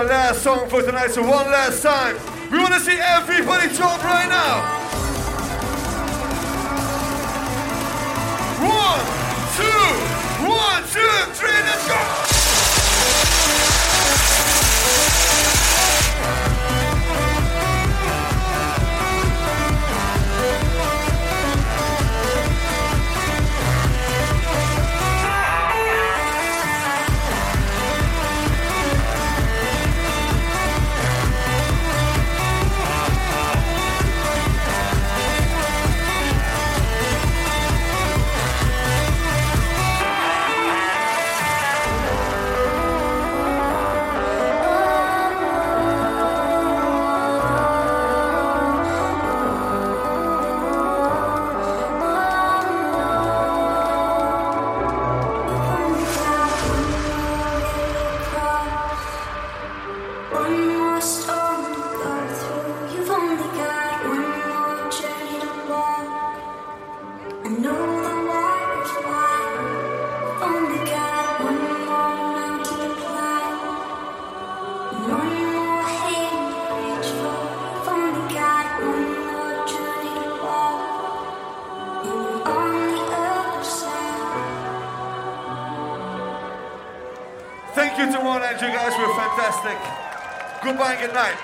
our last song for tonight, so one last time. We wanna see everybody jump right now. One, two, one, two, three, let's go! Good night.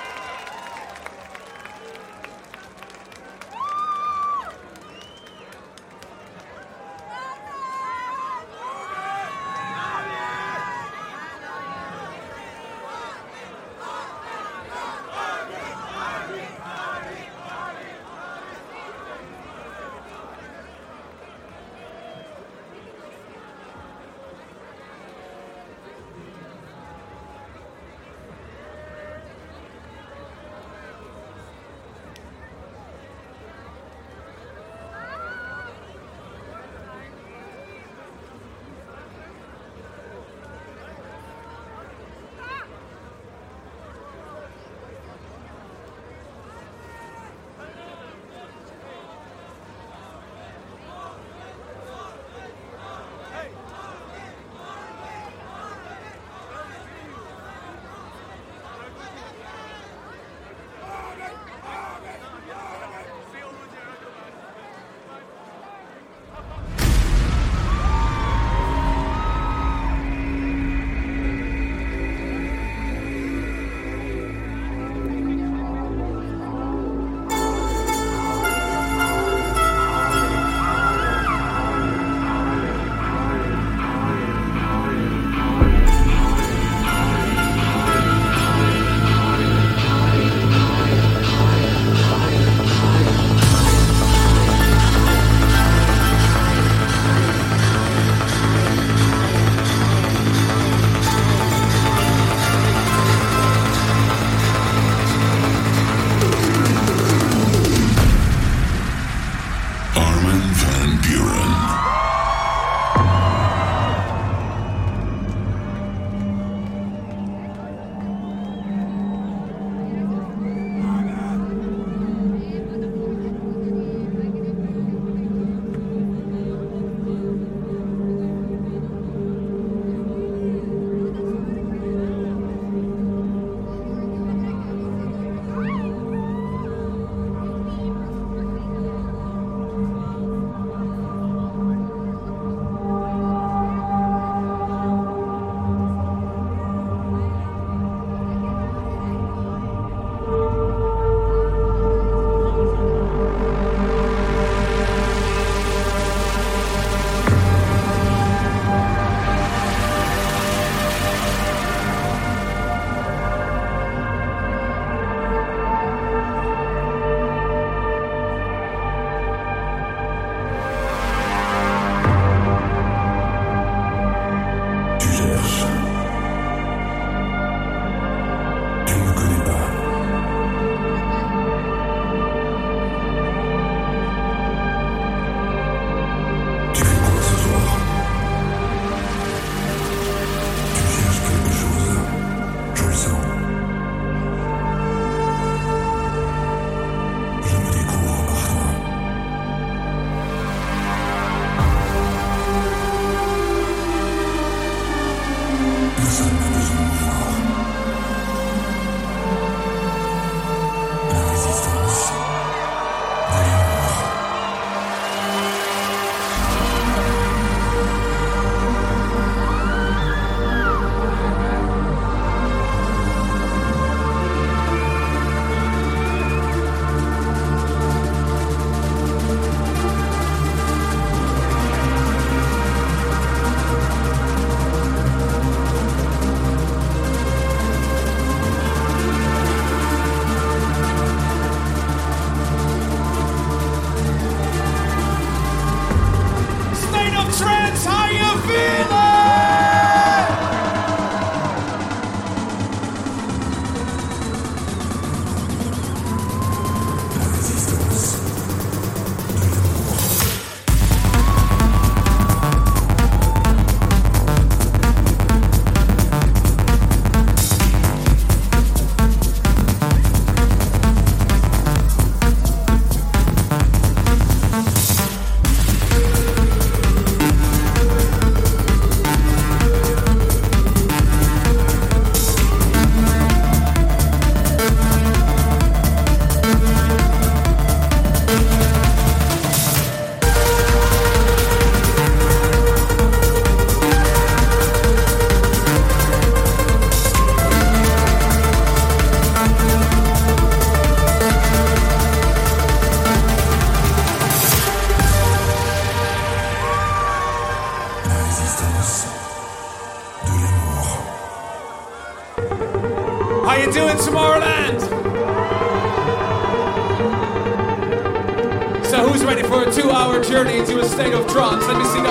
State of trance? Let me see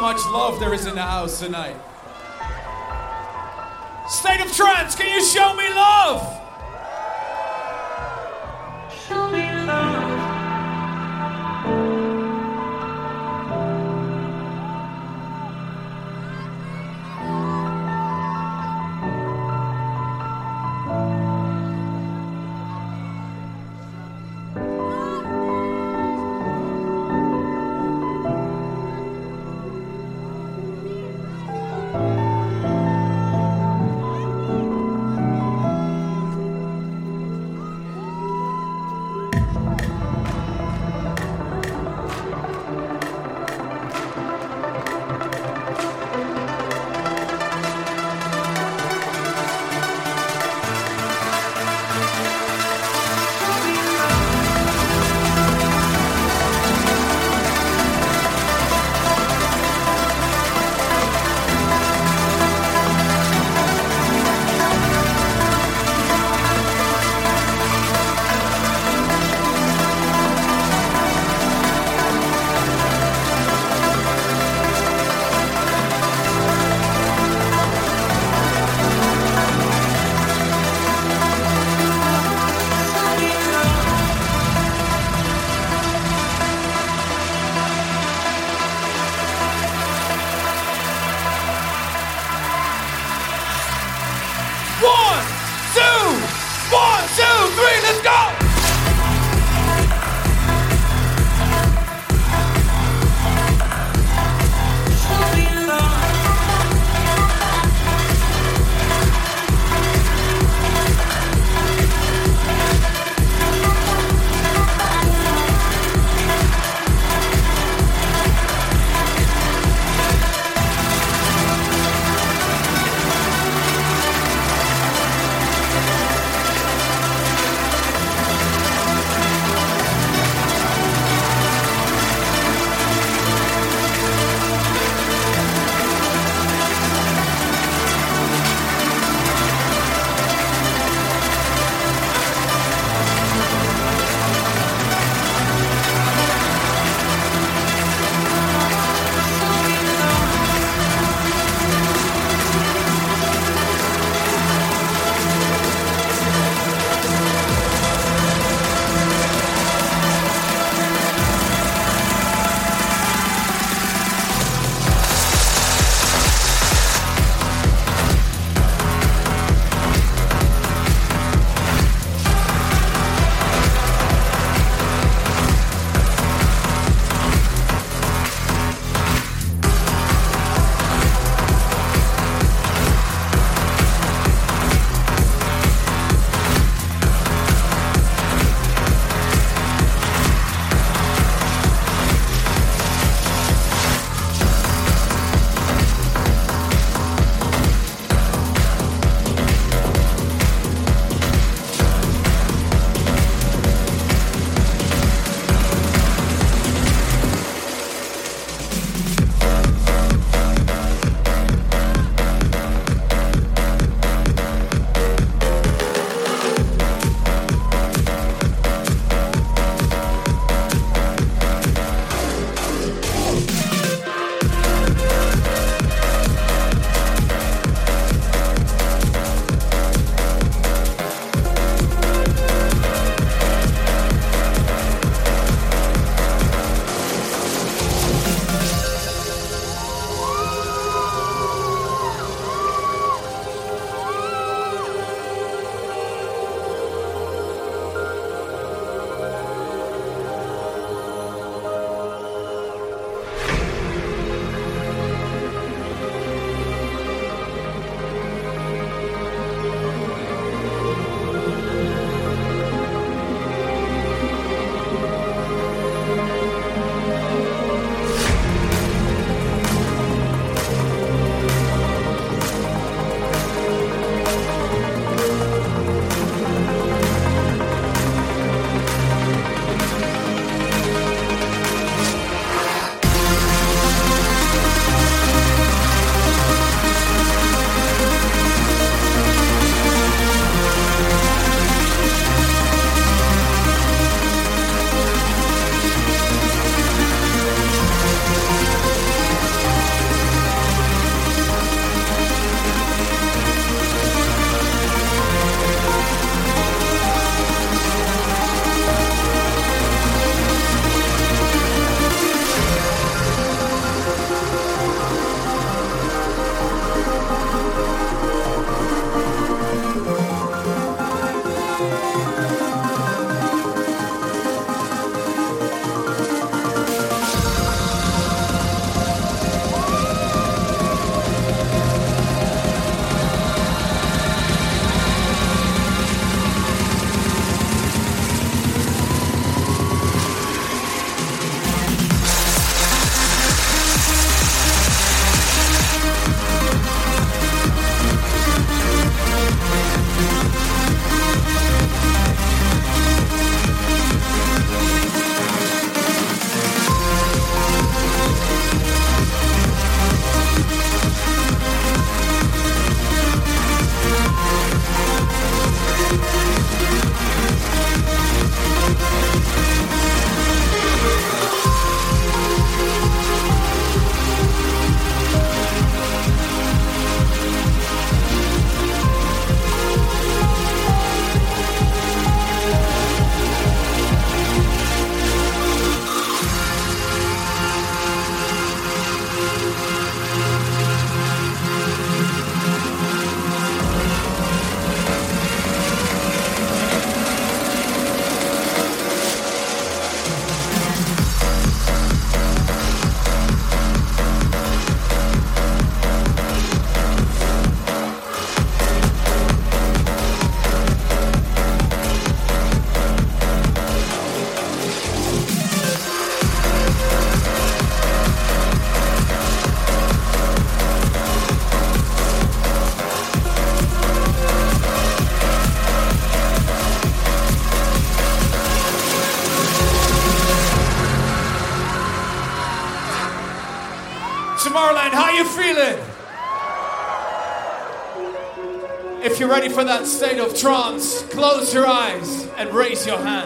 much love there is in the house tonight. State of trance, can you show me? ready for that state of trance, close your eyes and raise your hand.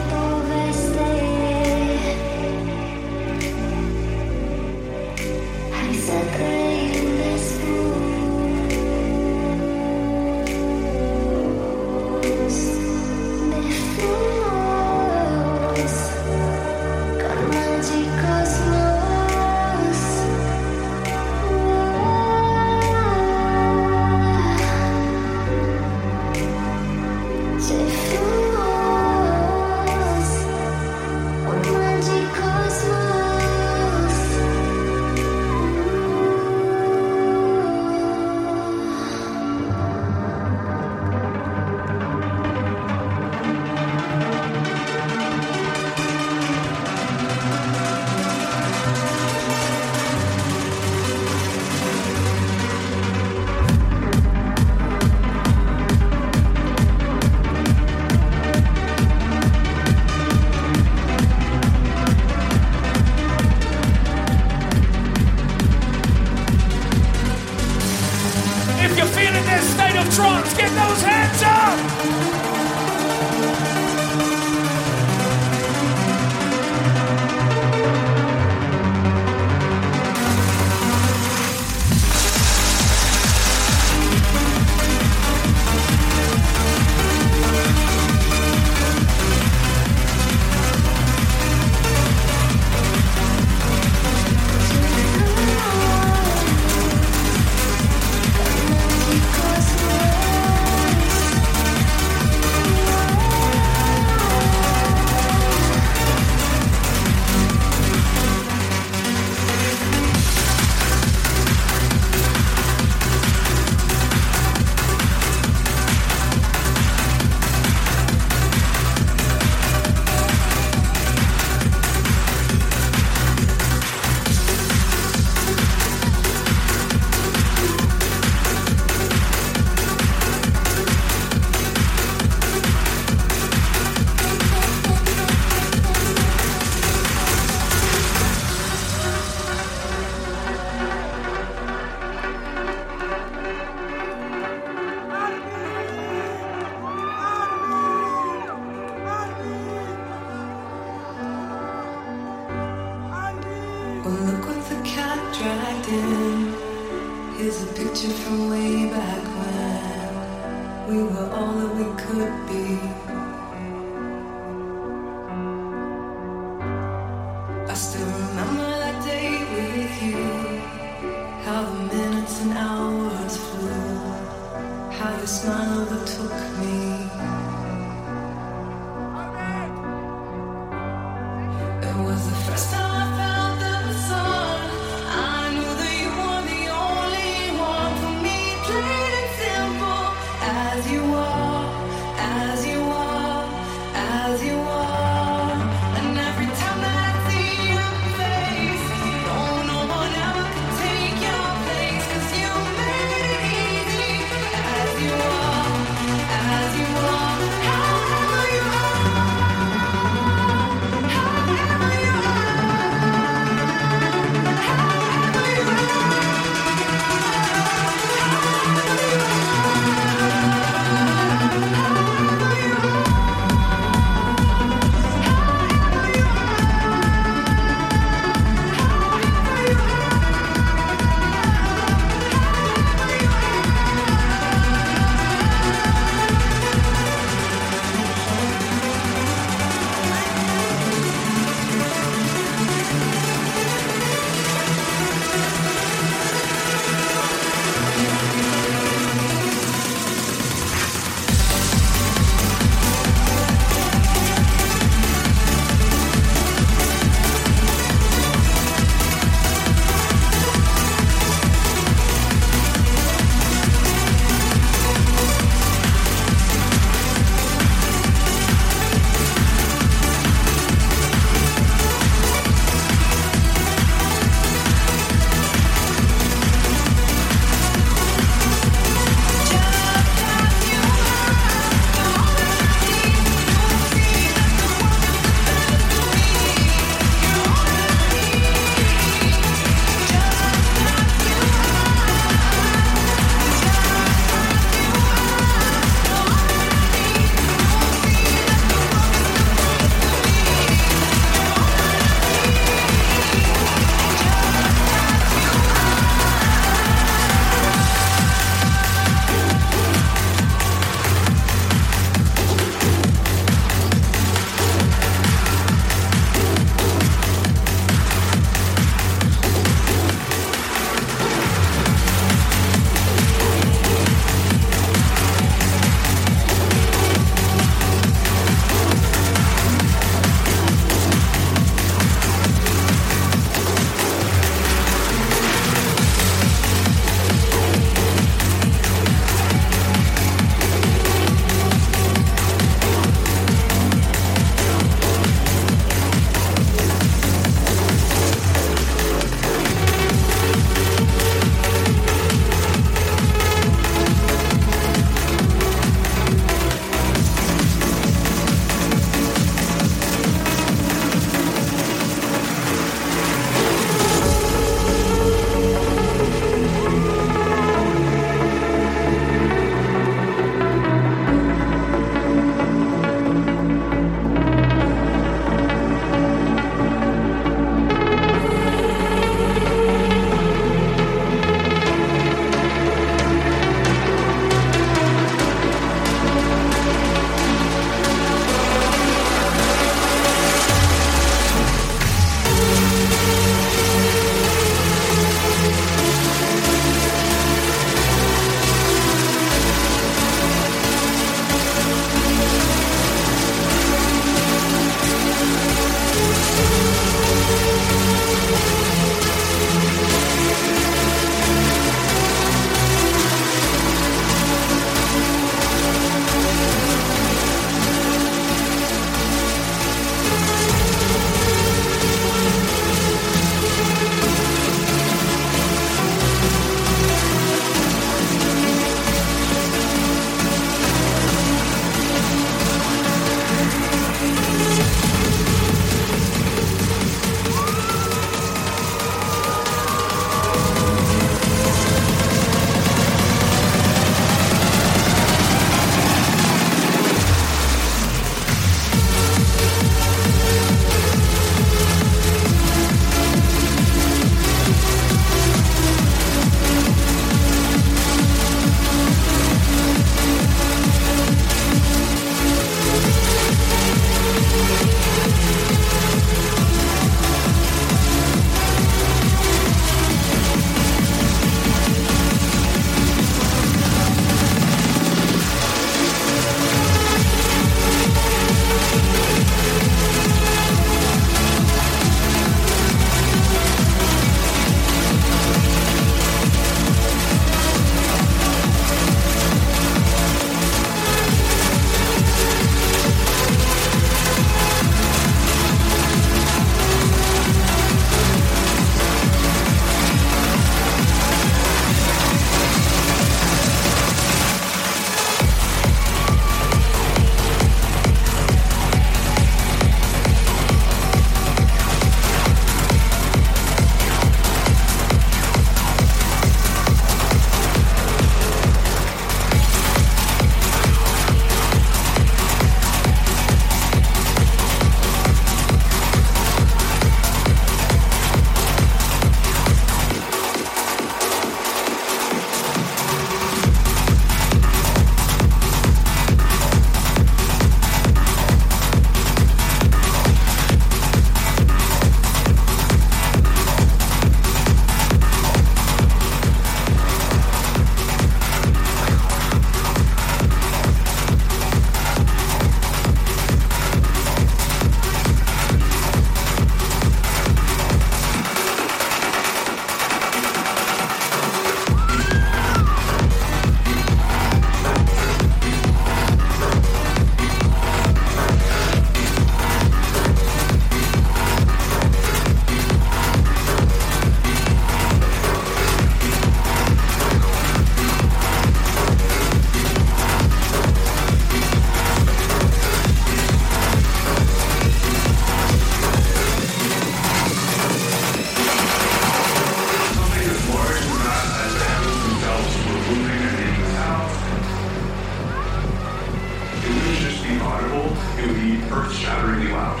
earth-shatteringly loud.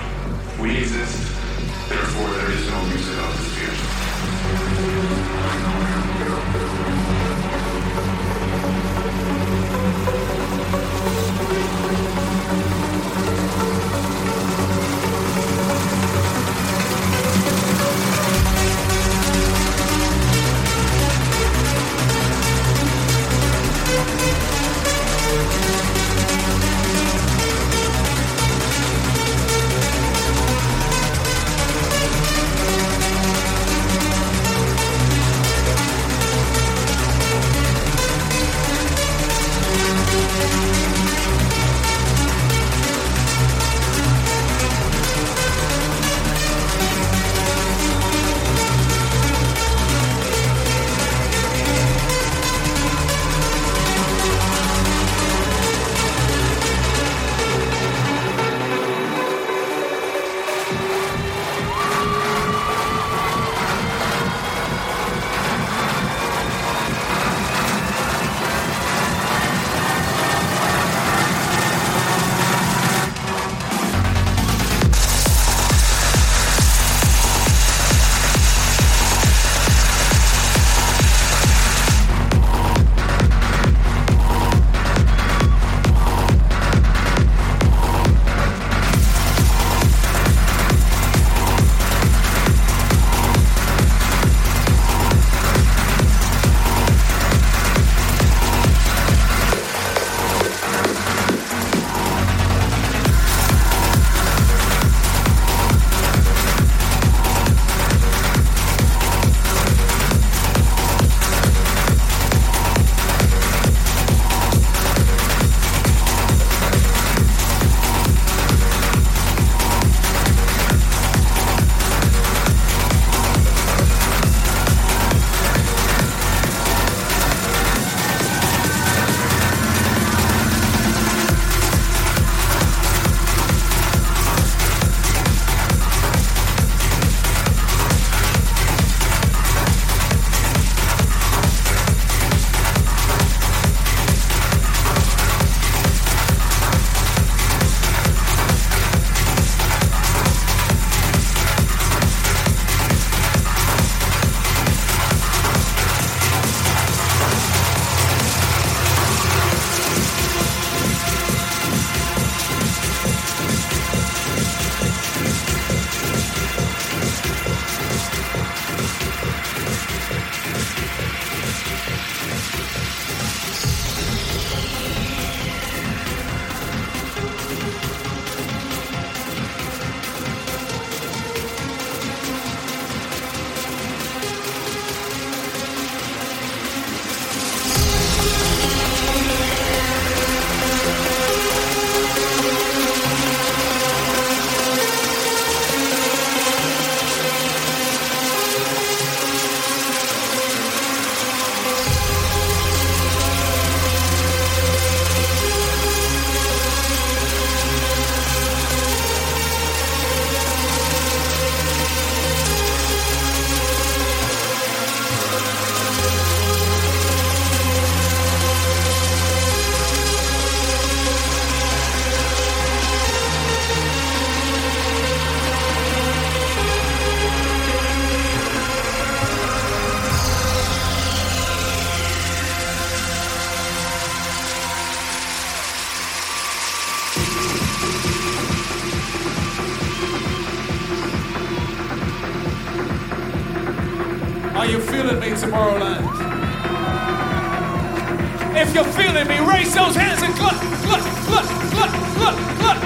We exist, therefore there is no use of the fear. Feeling Tomorrowland? If you're feeling me, raise those hands and clap, clap, clap, clap, clap, clap.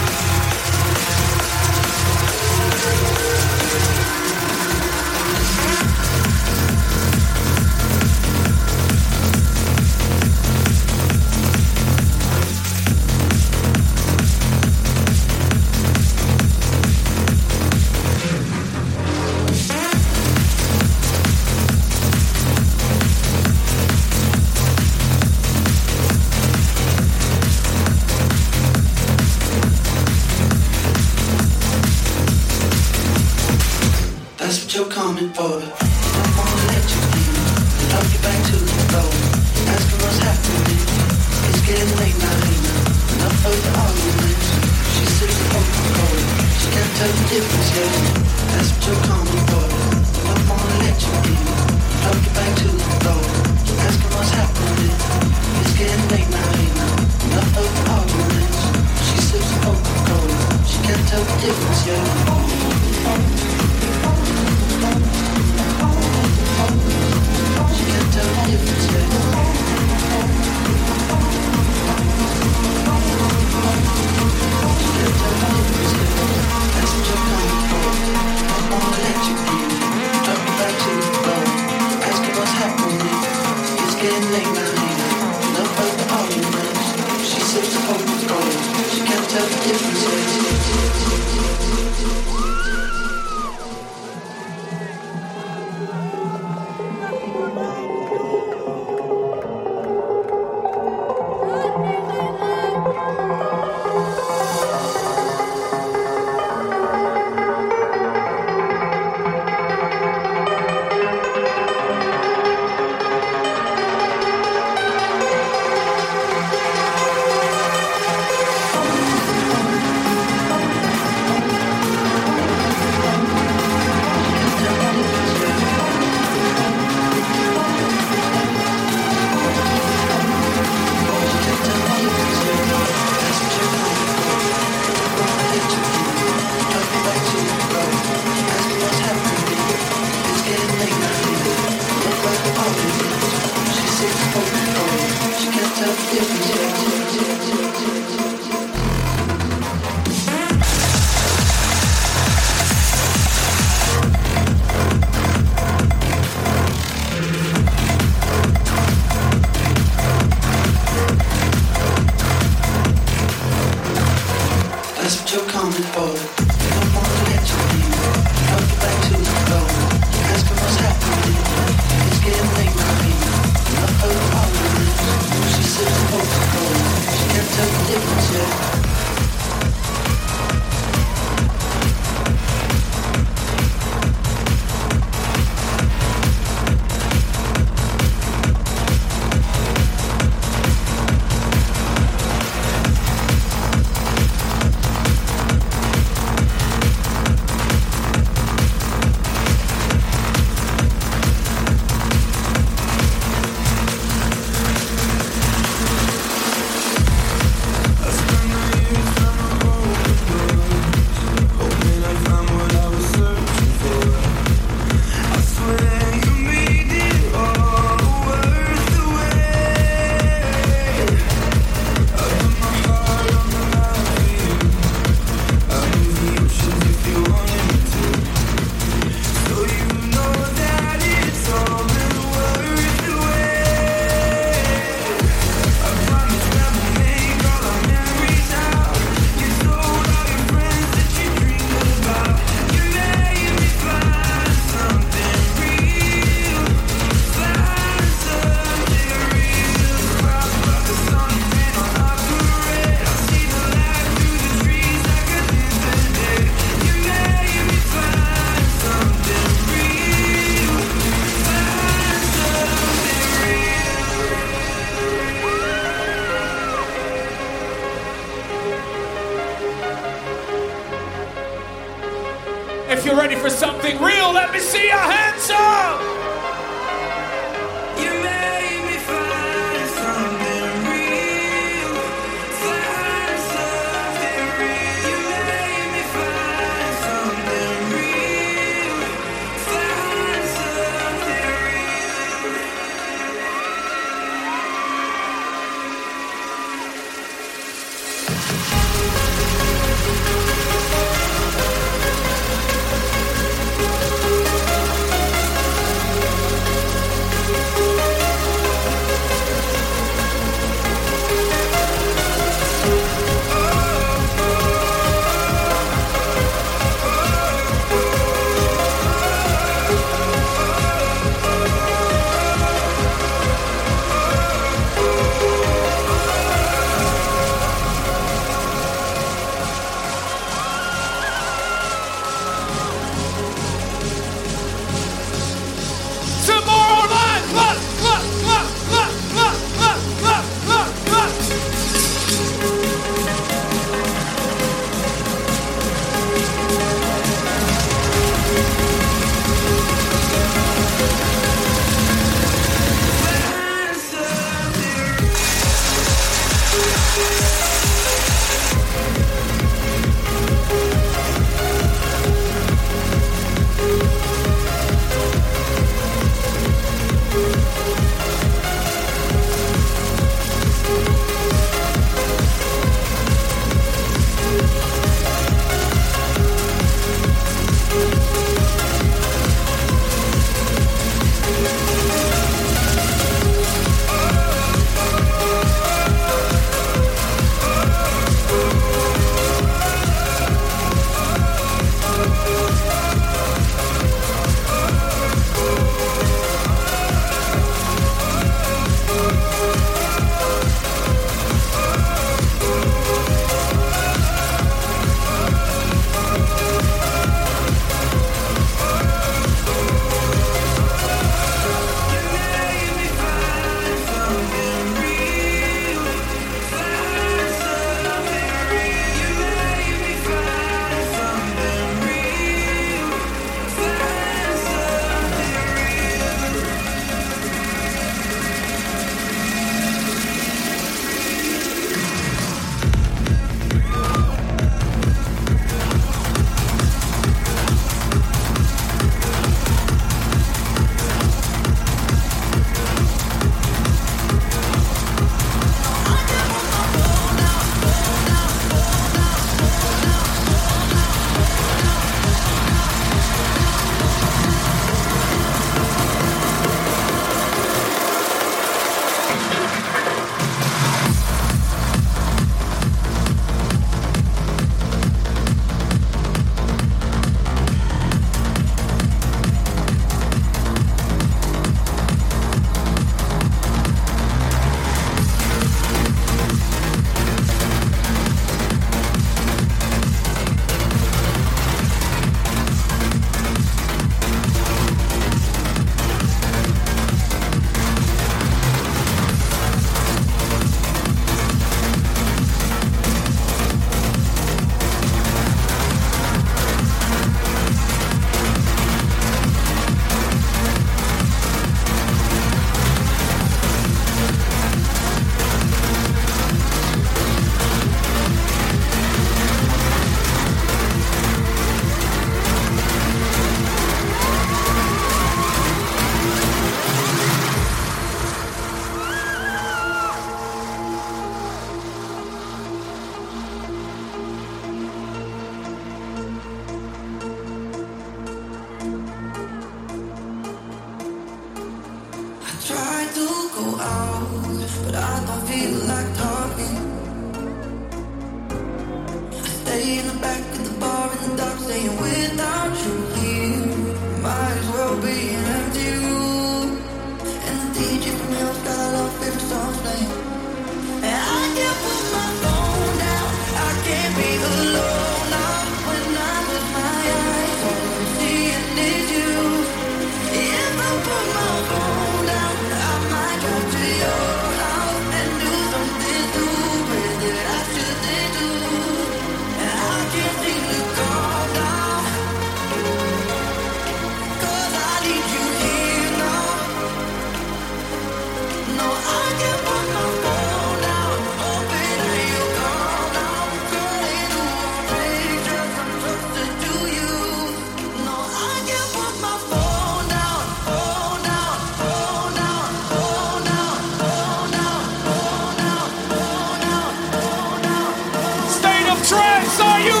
tracks. Are you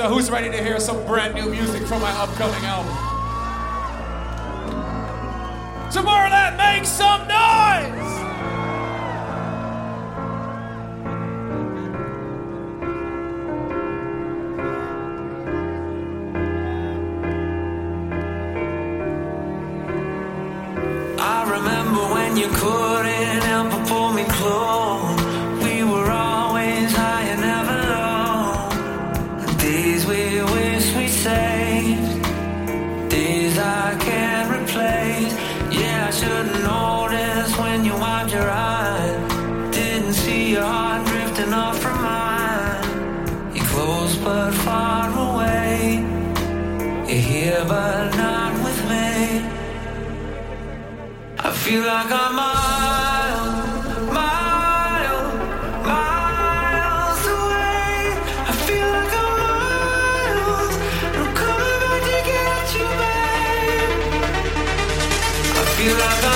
So, who's ready to hear some brand new music from my upcoming album? Tomorrow, that makes some You love the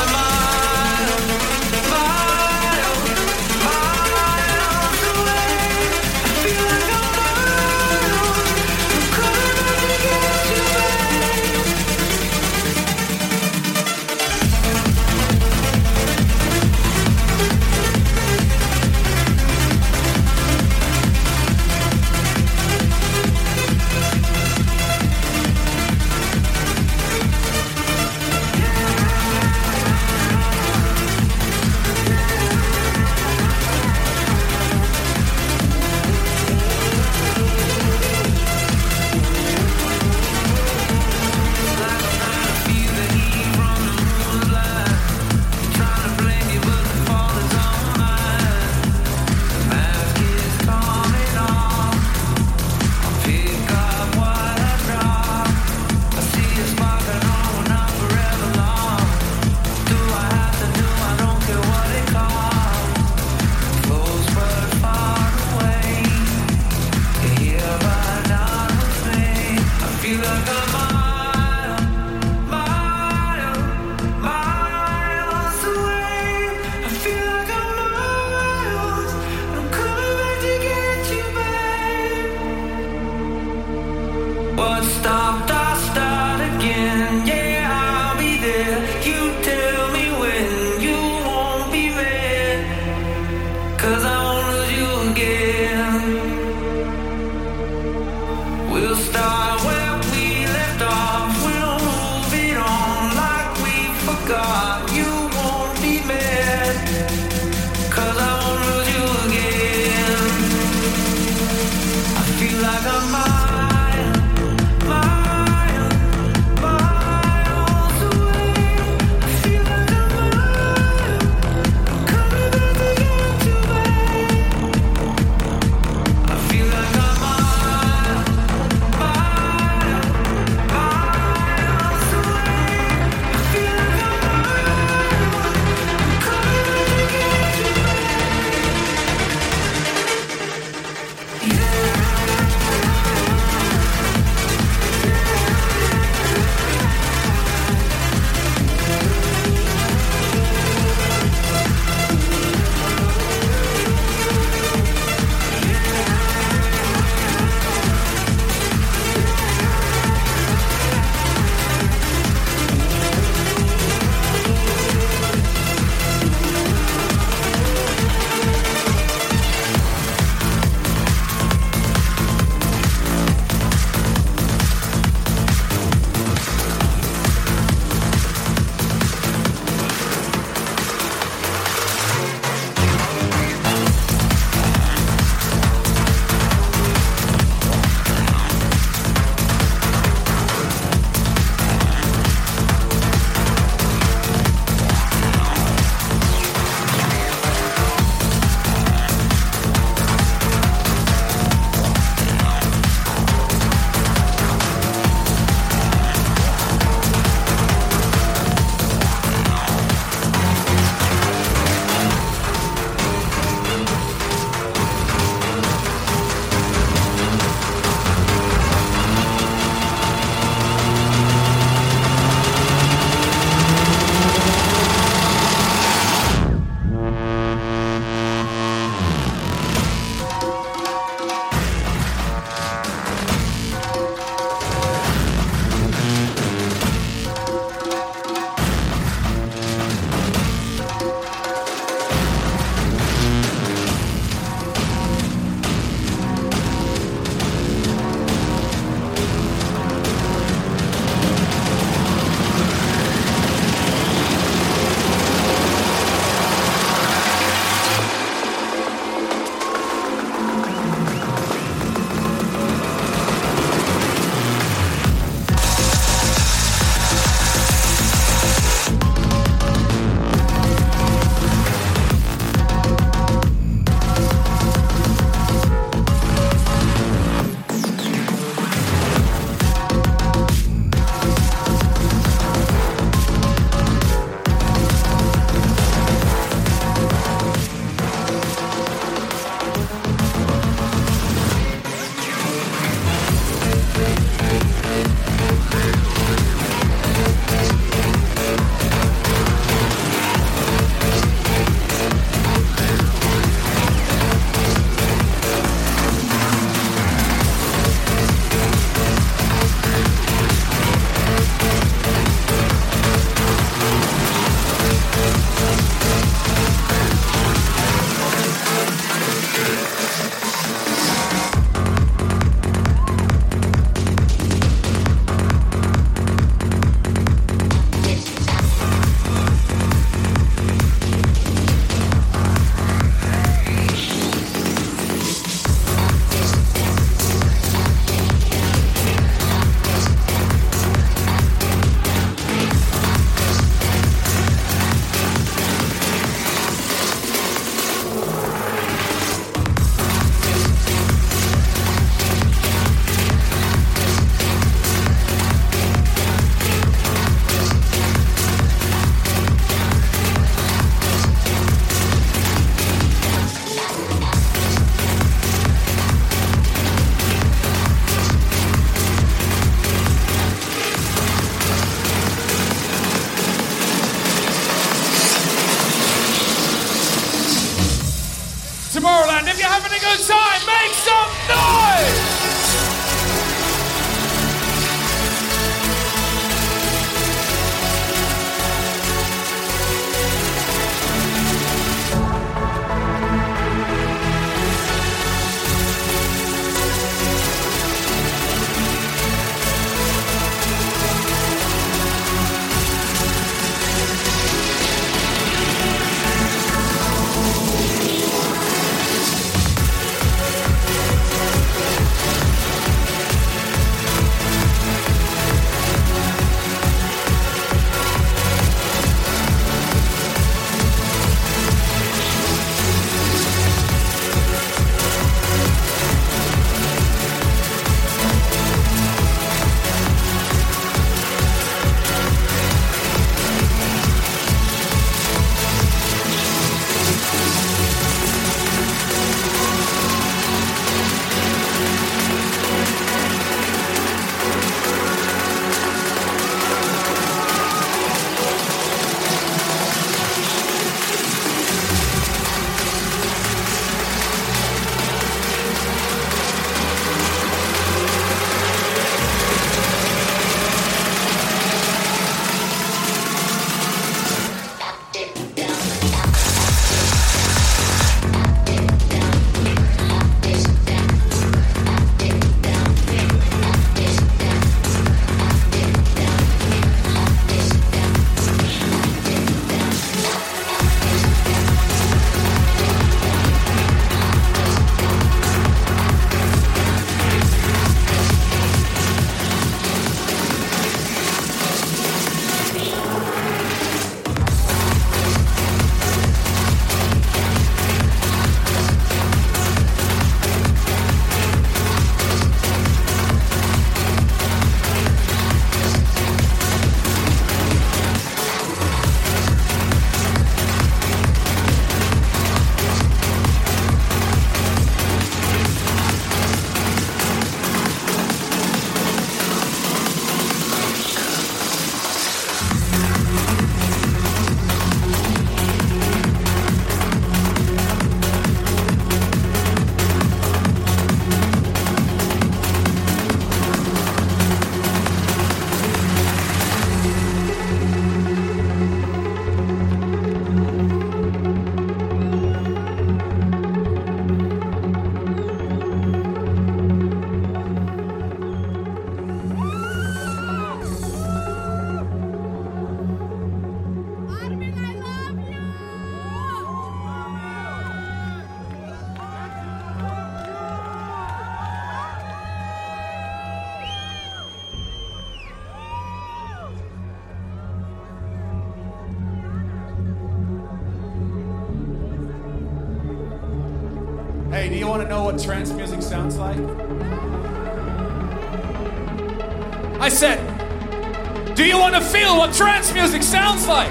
sounds like?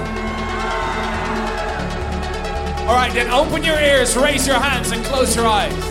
All right, then open your ears, raise your hands, and close your eyes.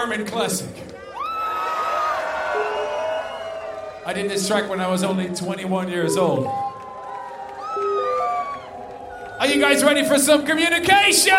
Armin classic? I did this track when I was only 21 years old. Are you guys ready for some communication?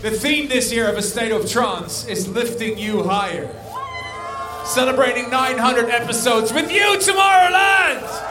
The theme this year of A State of Trance is lifting you higher. Celebrating 900 episodes with you, Tomorrowland!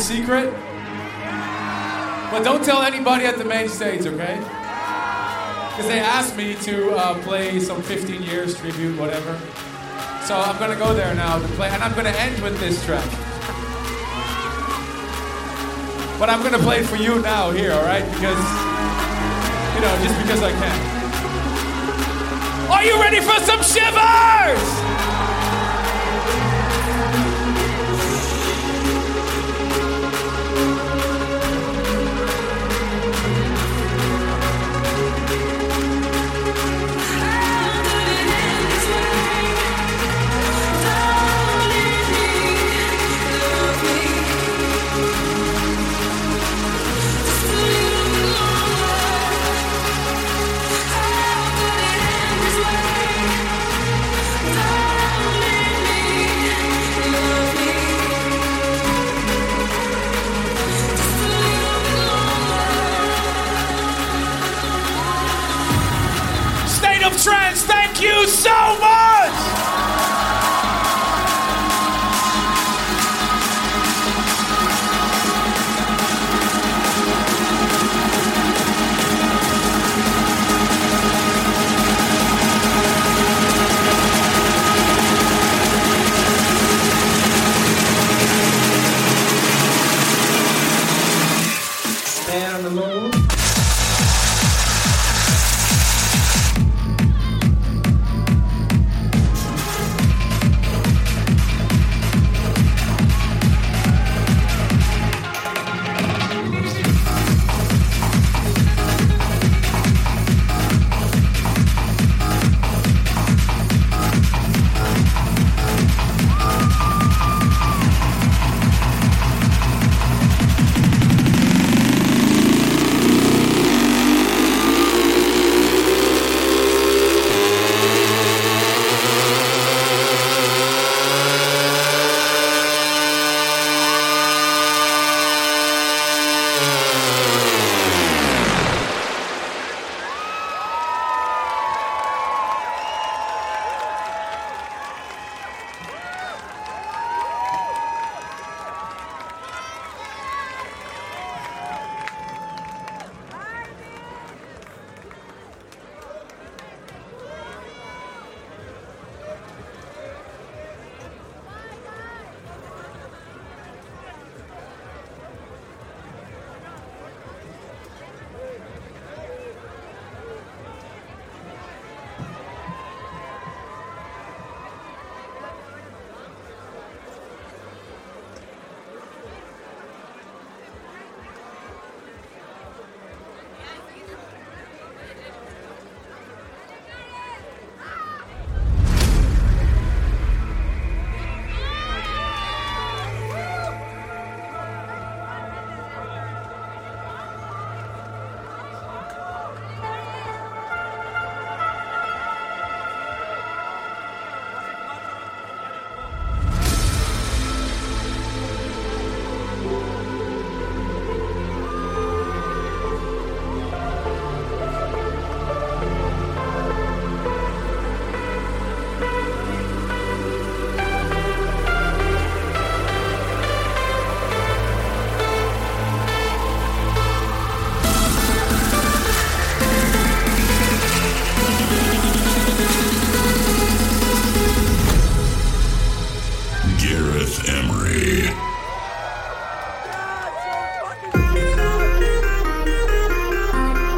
Secret? But don't tell anybody at the main stage, okay? Because they asked me to uh, play some 15 years tribute, whatever. So I'm gonna go there now to play, and I'm gonna end with this track. But I'm gonna play for you now here, all right? Because, you know, just because I can. Are you ready for some shivers? Trance, thank you so much!